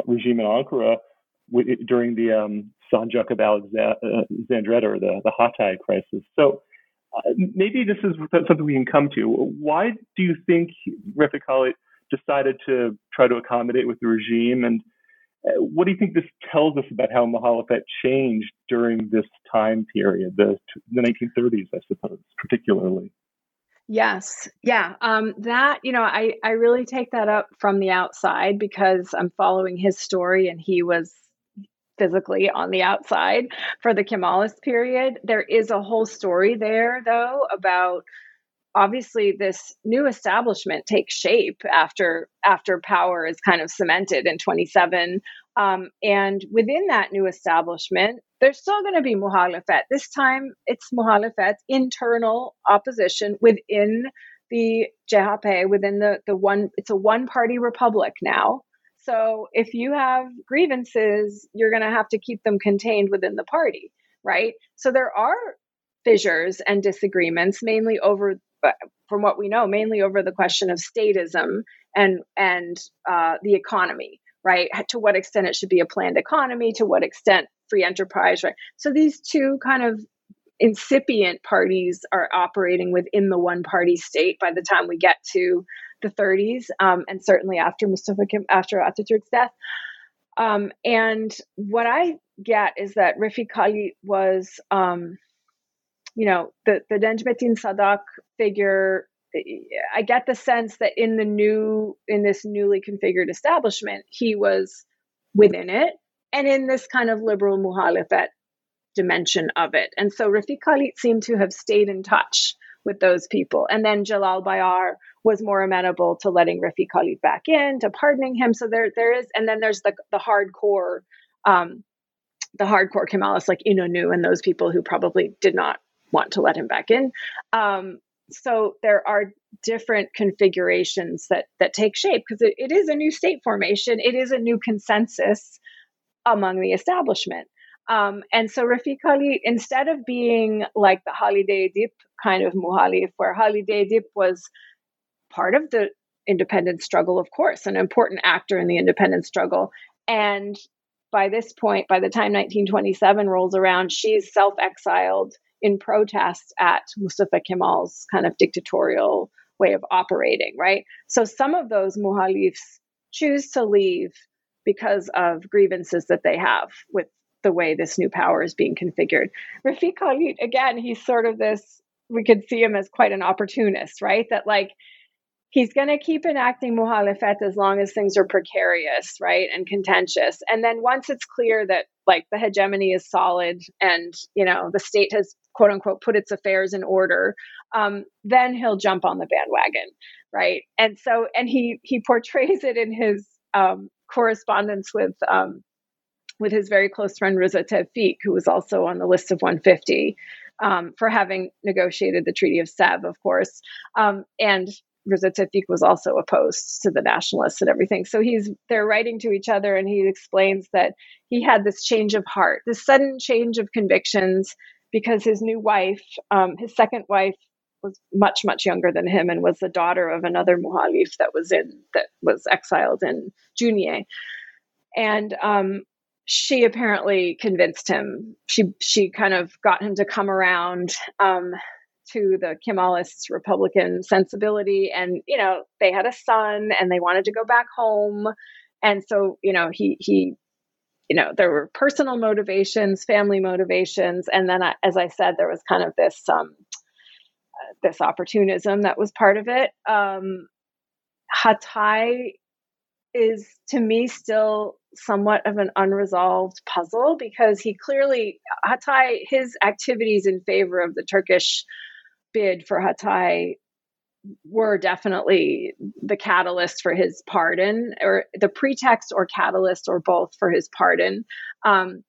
A: regime in Ankara during the um, Sancak of Alexandretta or the, the Hatay crisis. So uh, maybe this is something we can come to. Why do you think Refik Halit decided to try to accommodate with the regime and what do you think this tells us about how Muhalefet changed during this time period, the, the 1930s, I suppose, particularly?
B: Yes. Yeah. Um, that, you know, I, I really take that up from the outside because I'm following his story and he was physically on the outside for the Kemalist period. There is a whole story there, though, about obviously this new establishment takes shape after after power is kind of cemented in 27 um, and within that new establishment there's still going to be muhalefet. This time it's muhalefet internal opposition within the CHP within the the one it's a one party republic now. So if you have grievances you're going to have to keep them contained within the party right? So there are fissures and disagreements mainly over from what we know, mainly over the question of statism and and uh, the economy, right? To what extent it should be a planned economy, to what extent free enterprise, right? So these two kind of incipient parties are operating within the one party state by the time we get to the 30s, um, and certainly after Mustafa Kim, after Ataturk's death. Um, and what I get is that Refik Halit was um, you know, the, the Necmettin Sadak figure, I get the sense that in the new, in this newly configured establishment, he was within it and in this kind of liberal muhalefet dimension of it. And so Refik Halit seemed to have stayed in touch with those people. And then Celal Bayar was more amenable to letting Refik Halit back in, to pardoning him. So there there is, and then there's the the hardcore um, the hardcore Kemalists like Inonu and those people who probably did not want to let him back in. Um, so there are different configurations that that take shape because it, it is a new state formation. It is a new consensus among the establishment. Um, and so Refik Halit, instead of being like the Halide Edip kind of muhalif, where Halide Edip was part of the independence struggle, of course, an important actor in the independence struggle. And by this point, by the time 1927 rolls around, she's self exiled in protest at Mustafa Kemal's kind of dictatorial way of operating, right? So some of those muhalifs choose to leave because of grievances that they have with the way this new power is being configured. Refik Halit, again, he's sort of this, we could see him as quite an opportunist, right? That like he's going to keep enacting muhalefet as long as things are precarious, right, and contentious. And then once it's clear that like the hegemony is solid and you know the state has quote unquote put its affairs in order, um, then he'll jump on the bandwagon, right? And so and he he portrays it in his um, correspondence with um, with his very close friend Riza Tevfik, who was also on the list of 150. Um, for having negotiated the Treaty of Sèvres, of course, um, and Riza Tevfik was also opposed to the nationalists and everything. So he's they're writing to each other, and he explains that he had this change of heart, this sudden change of convictions, because his new wife, um, his second wife, was much much younger than him and was the daughter of another muhalif that was in that was exiled in Jounieh, and um, she apparently convinced him. She she kind of got him to come around. Um, to the Kemalist Republican sensibility. And, you know, they had a son and they wanted to go back home. And so, you know, he, he, you know, there were personal motivations, family motivations. And then, I, as I said, there was kind of this, um, this opportunism that was part of it. Um, Hatay is to me still somewhat of an unresolved puzzle because he clearly Hatay his activities in favor of the Turkish bid for Hatay were definitely the catalyst for his pardon, or the pretext or catalyst, or both for his pardon. Um,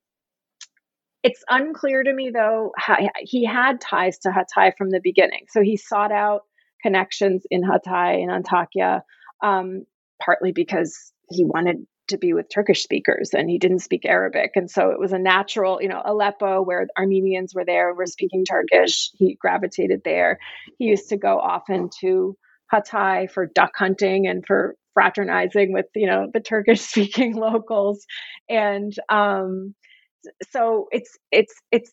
B: it's unclear to me, though, he had ties to Hatay from the beginning. So he sought out connections in Hatay and Antakya, um, partly because he wanted to be with Turkish speakers and he didn't speak Arabic. And so it was a natural, you know, Aleppo, where Armenians were there, were speaking Turkish. He gravitated there. He used to go often to Hatay for duck hunting and for fraternizing with, you know, the [laughs] Turkish speaking locals. And um, so it's, it's, it's,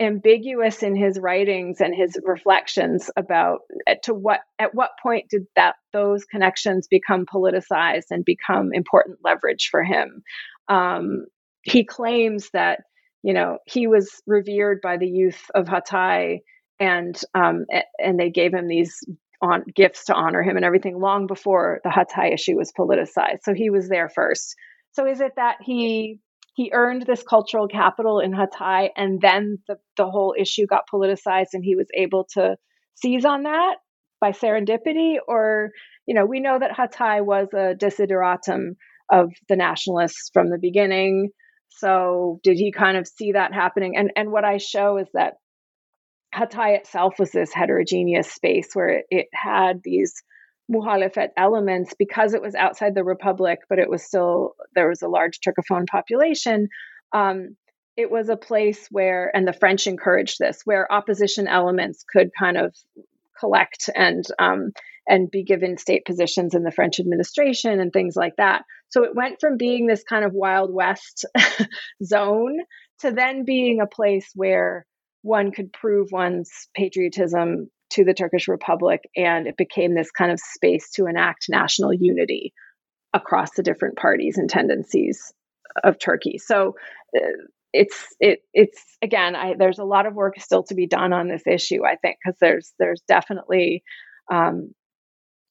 B: ambiguous in his writings and his reflections about uh, to what at what point did that those connections become politicized and become important leverage for him? Um, he claims that you know he was revered by the youth of Hatay and um, and they gave him these on gifts to honor him and everything long before the Hatay issue was politicized. So he was there first. So is it that he he earned this cultural capital in Hatay, and then the, the whole issue got politicized, and he was able to seize on that by serendipity. Or, you know, we know that Hatay was a desideratum of the nationalists from the beginning. So, did he kind of see that happening? And and what I show is that Hatay itself was this heterogeneous space where it, it had these Muhalefet elements because it was outside the republic, but it was still there was a large Turcophone population. Um, it was a place where, and the French encouraged this, where opposition elements could kind of collect and um, and be given state positions in the French administration and things like that. So it went from being this kind of Wild West [laughs] zone to then being a place where one could prove one's patriotism to the Turkish Republic, and it became this kind of space to enact national unity across the different parties and tendencies of Turkey. So uh, it's it it's again, I, there's a lot of work still to be done on this issue. I think because there's there's definitely um,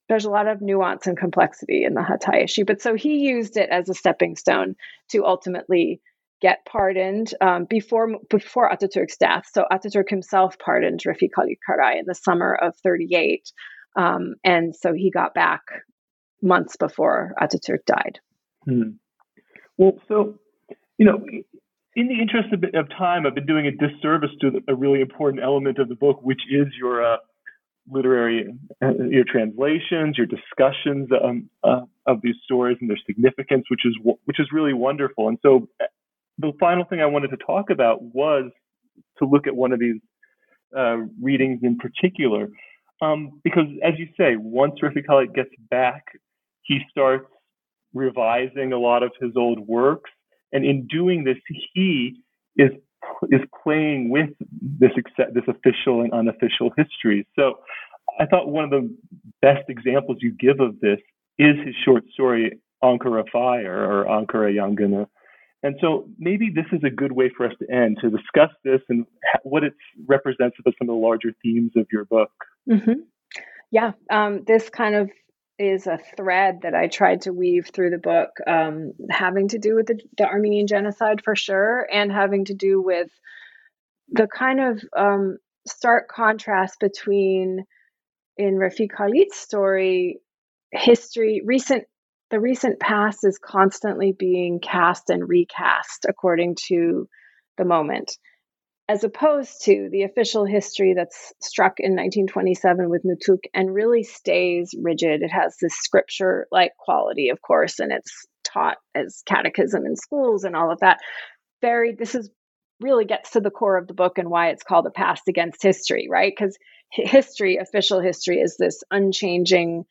B: there's a lot of nuance and complexity in the Hatay issue. But so he used it as a stepping stone to ultimately get pardoned um, before before Ataturk's death. So Ataturk himself pardoned Refik Halit Karay in the summer of 38. Um, and so he got back months before Ataturk died.
A: Hmm. Well, so, you know, in the interest of, of, time, I've been doing a disservice to a really important element of the book, which is your uh, literary, uh, your translations, your discussions um, uh, of these stories and their significance, which is which is really wonderful. And so, the final thing I wanted to talk about was to look at one of these uh, readings in particular, um, because as you say, once Refik Halit gets back, he starts revising a lot of his old works, and in doing this, he is is playing with this this official and unofficial history. So, I thought one of the best examples you give of this is his short story Ankara Fire or Ankara Yangını. And so maybe this is a good way for us to end to discuss this and what it represents of some of the larger themes of your book.
B: Mm-hmm. Yeah, um, this kind of is a thread that I tried to weave through the book, um, having to do with the, the, Armenian genocide for sure, and having to do with the kind of um, stark contrast between in Refik Halit's story, history, recent the recent past is constantly being cast and recast according to the moment, as opposed to the official history that's struck in 1927 with Nutuk and really stays rigid. It has this scripture like quality, of course, and it's taught as catechism in schools and all of that. Very, this is really gets to the core of the book and why it's called a past against history, right? Because history, official history, is this unchanging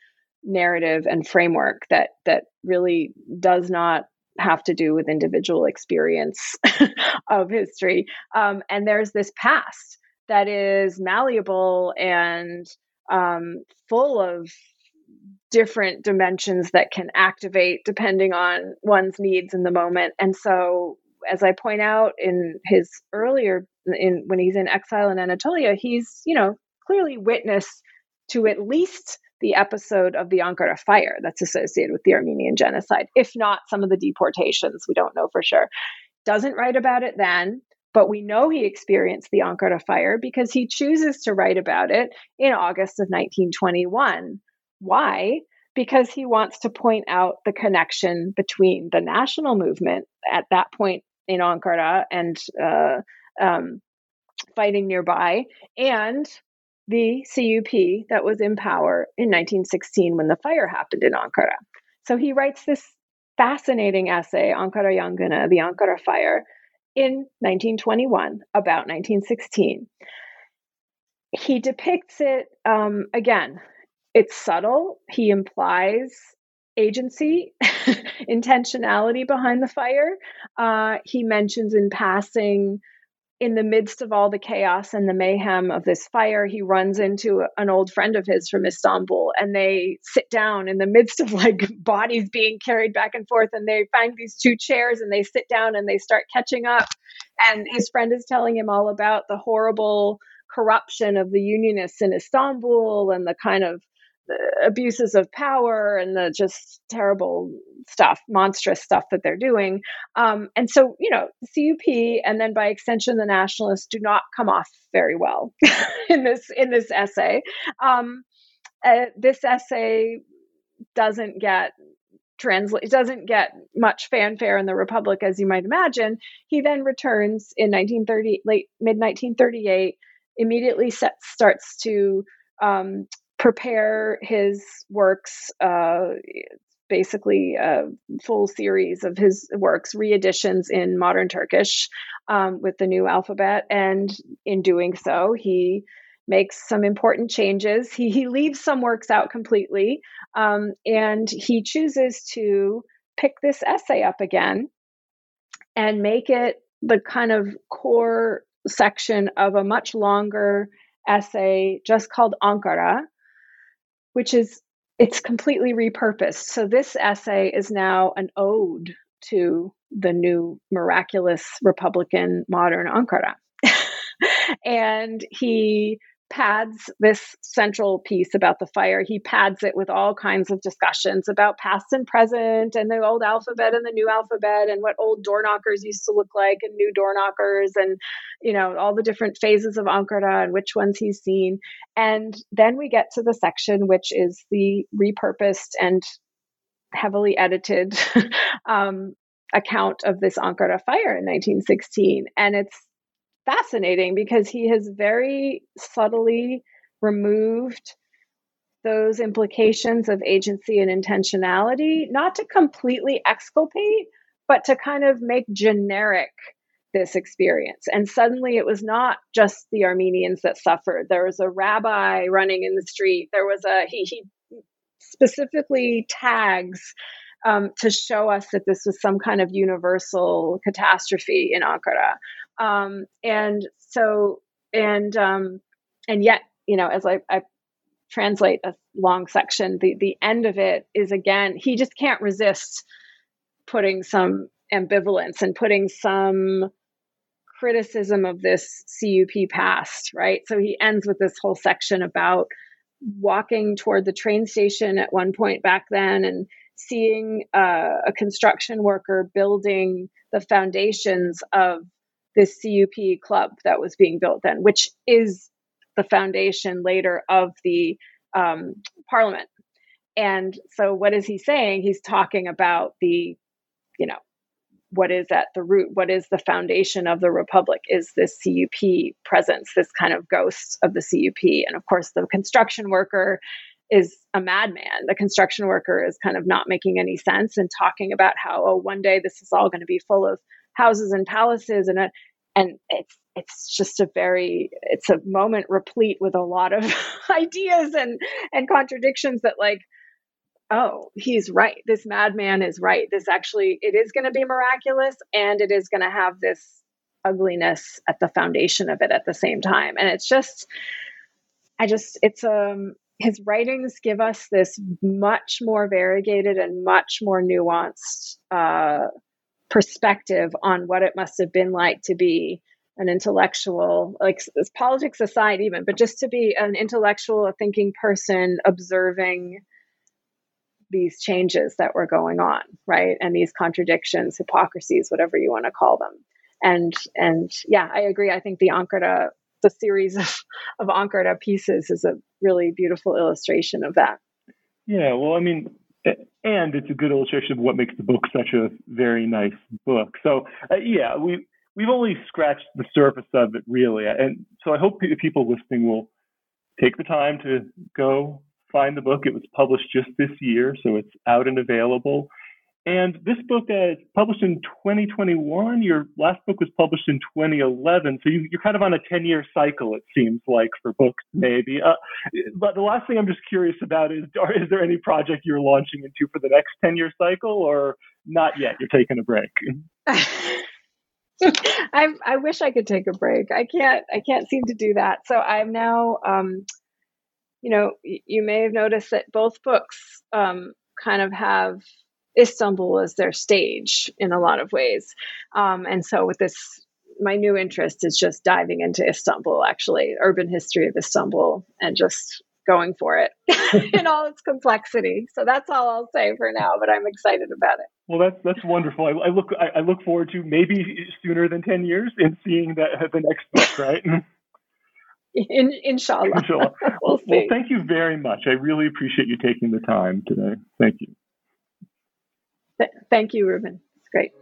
B: narrative and framework that that really does not have to do with individual experience [laughs] of history. Um, and there's this past that is malleable and um, full of different dimensions that can activate depending on one's needs in the moment. And so, as I point out in his earlier, in when he's in exile in Anatolia, he's you know clearly witness to at least the episode of the Ankara fire that's associated with the Armenian genocide, if not some of the deportations. We don't know for sure. Doesn't write about it then, but we know he experienced the Ankara fire because he chooses to write about it in August of 1921. Why? Because he wants to point out the connection between the national movement at that point in Ankara and uh, um, fighting nearby and the CUP that was in power in 1916 when the fire happened in Ankara. So he writes this fascinating essay, Ankara Yangını, the Ankara fire, in 1921 about 1916. He depicts it um, again, it's subtle. He implies agency, [laughs] intentionality behind the fire. Uh, he mentions in passing in the midst of all the chaos and the mayhem of this fire, he runs into an old friend of his from Istanbul and they sit down in the midst of like [laughs] bodies being carried back and forth. And they find these two chairs and they sit down and they start catching up. And his friend is telling him all about the horrible corruption of the unionists in Istanbul and the kind of abuses of power and the just terrible stuff, monstrous stuff that they're doing. Um, and so, you know, CUP and then by extension the nationalists do not come off very well [laughs] in this in this essay. Um, uh, this essay doesn't get translate it doesn't get much fanfare in the republic as you might imagine he then returns in 1930 late mid 1938 immediately set, starts to um, prepare his works, uh, basically a full series of his works, reeditions in modern Turkish um, with the new alphabet. And in doing so, he makes some important changes. He, he leaves some works out completely, um, and he chooses to pick this essay up again and make it the kind of core section of a much longer essay just called Ankara, which is it's completely repurposed. So this essay is now an ode to the new miraculous Republican modern Ankara. [laughs] and he pads this central piece about the fire. He pads it with all kinds of discussions about past and present and the old alphabet and the new alphabet and what old door knockers used to look like and new door knockers and you know all the different phases of Ankara and which ones he's seen. And then we get to the section which is the repurposed and heavily edited [laughs] um, account of this Ankara fire in 1916 and it's fascinating because he has very subtly removed those implications of agency and intentionality, not to completely exculpate, but to kind of make generic this experience. And suddenly it was not just the Armenians that suffered. There was a rabbi running in the street. There was a, he, he specifically tags um, to show us that this was some kind of universal catastrophe in Ankara. Um, and so, and, um, and yet, you know, as I, I translate a long section, the, the end of it is again, he just can't resist putting some ambivalence and putting some criticism of this CUP past, right? So he ends with this whole section about walking toward the train station at one point back then and seeing uh, a construction worker building the foundations of this CUP club that was being built then, which is the foundation later of the um, parliament. And so, what is he saying? He's talking about the, you know, what is at the root, what is the foundation of the republic is this CUP presence, this kind of ghost of the CUP. And of course, the construction worker is a madman. The construction worker is kind of not making any sense and talking about how, oh, one day this is all going to be full of houses and palaces and and it's it's just a very it's a moment replete with a lot of [laughs] ideas and and contradictions that like oh, he's right. This madman is right. This actually, it is going to be miraculous and it is going to have this ugliness at the foundation of it at the same time. And it's just, I just, it's, um, his writings give us this much more variegated and much more nuanced uh, perspective on what it must have been like to be an intellectual, like politics aside, even, but just to be an intellectual, a thinking person observing these changes that were going on, right? And these contradictions, hypocrisies, whatever you want to call them. And and yeah, I agree. I think the Ankara, the series of, of Ankara pieces is a really beautiful illustration of that.
A: Yeah, well, I mean, eh, and it's a good illustration of what makes the book such a very nice book. So uh, yeah, we we've only scratched the surface of it really, and so I hope people listening will take the time to go find the book. It was published just this year, so it's out and available. And this book is published in 2021. Your last book was published in 2011. So you, are kind of on a 10 year cycle, it seems like, for books, maybe. Uh, but the last thing I'm just curious about is is there any project you're launching into for the next 10 year cycle, or not yet? You're taking a break. [laughs]
B: I, I wish I could take a break. I can't. I can't seem to do that. So I'm now um, you know, you may have noticed that both books um, kind of have Istanbul as their stage in a lot of ways. Um, and so with this, my new interest is just diving into Istanbul, actually, urban history of Istanbul, and just going for it [laughs] in all its complexity. So that's all I'll say for now, but I'm excited about it.
A: Well, that's that's wonderful. I, I look I, I, look forward to maybe sooner than ten years in seeing that the next book, right? [laughs]
B: In, inshallah.
A: inshallah. [laughs] we'll, well, thank you very much. I really appreciate you taking the time today. Thank you.
B: Th- thank you, Reuben. It's great.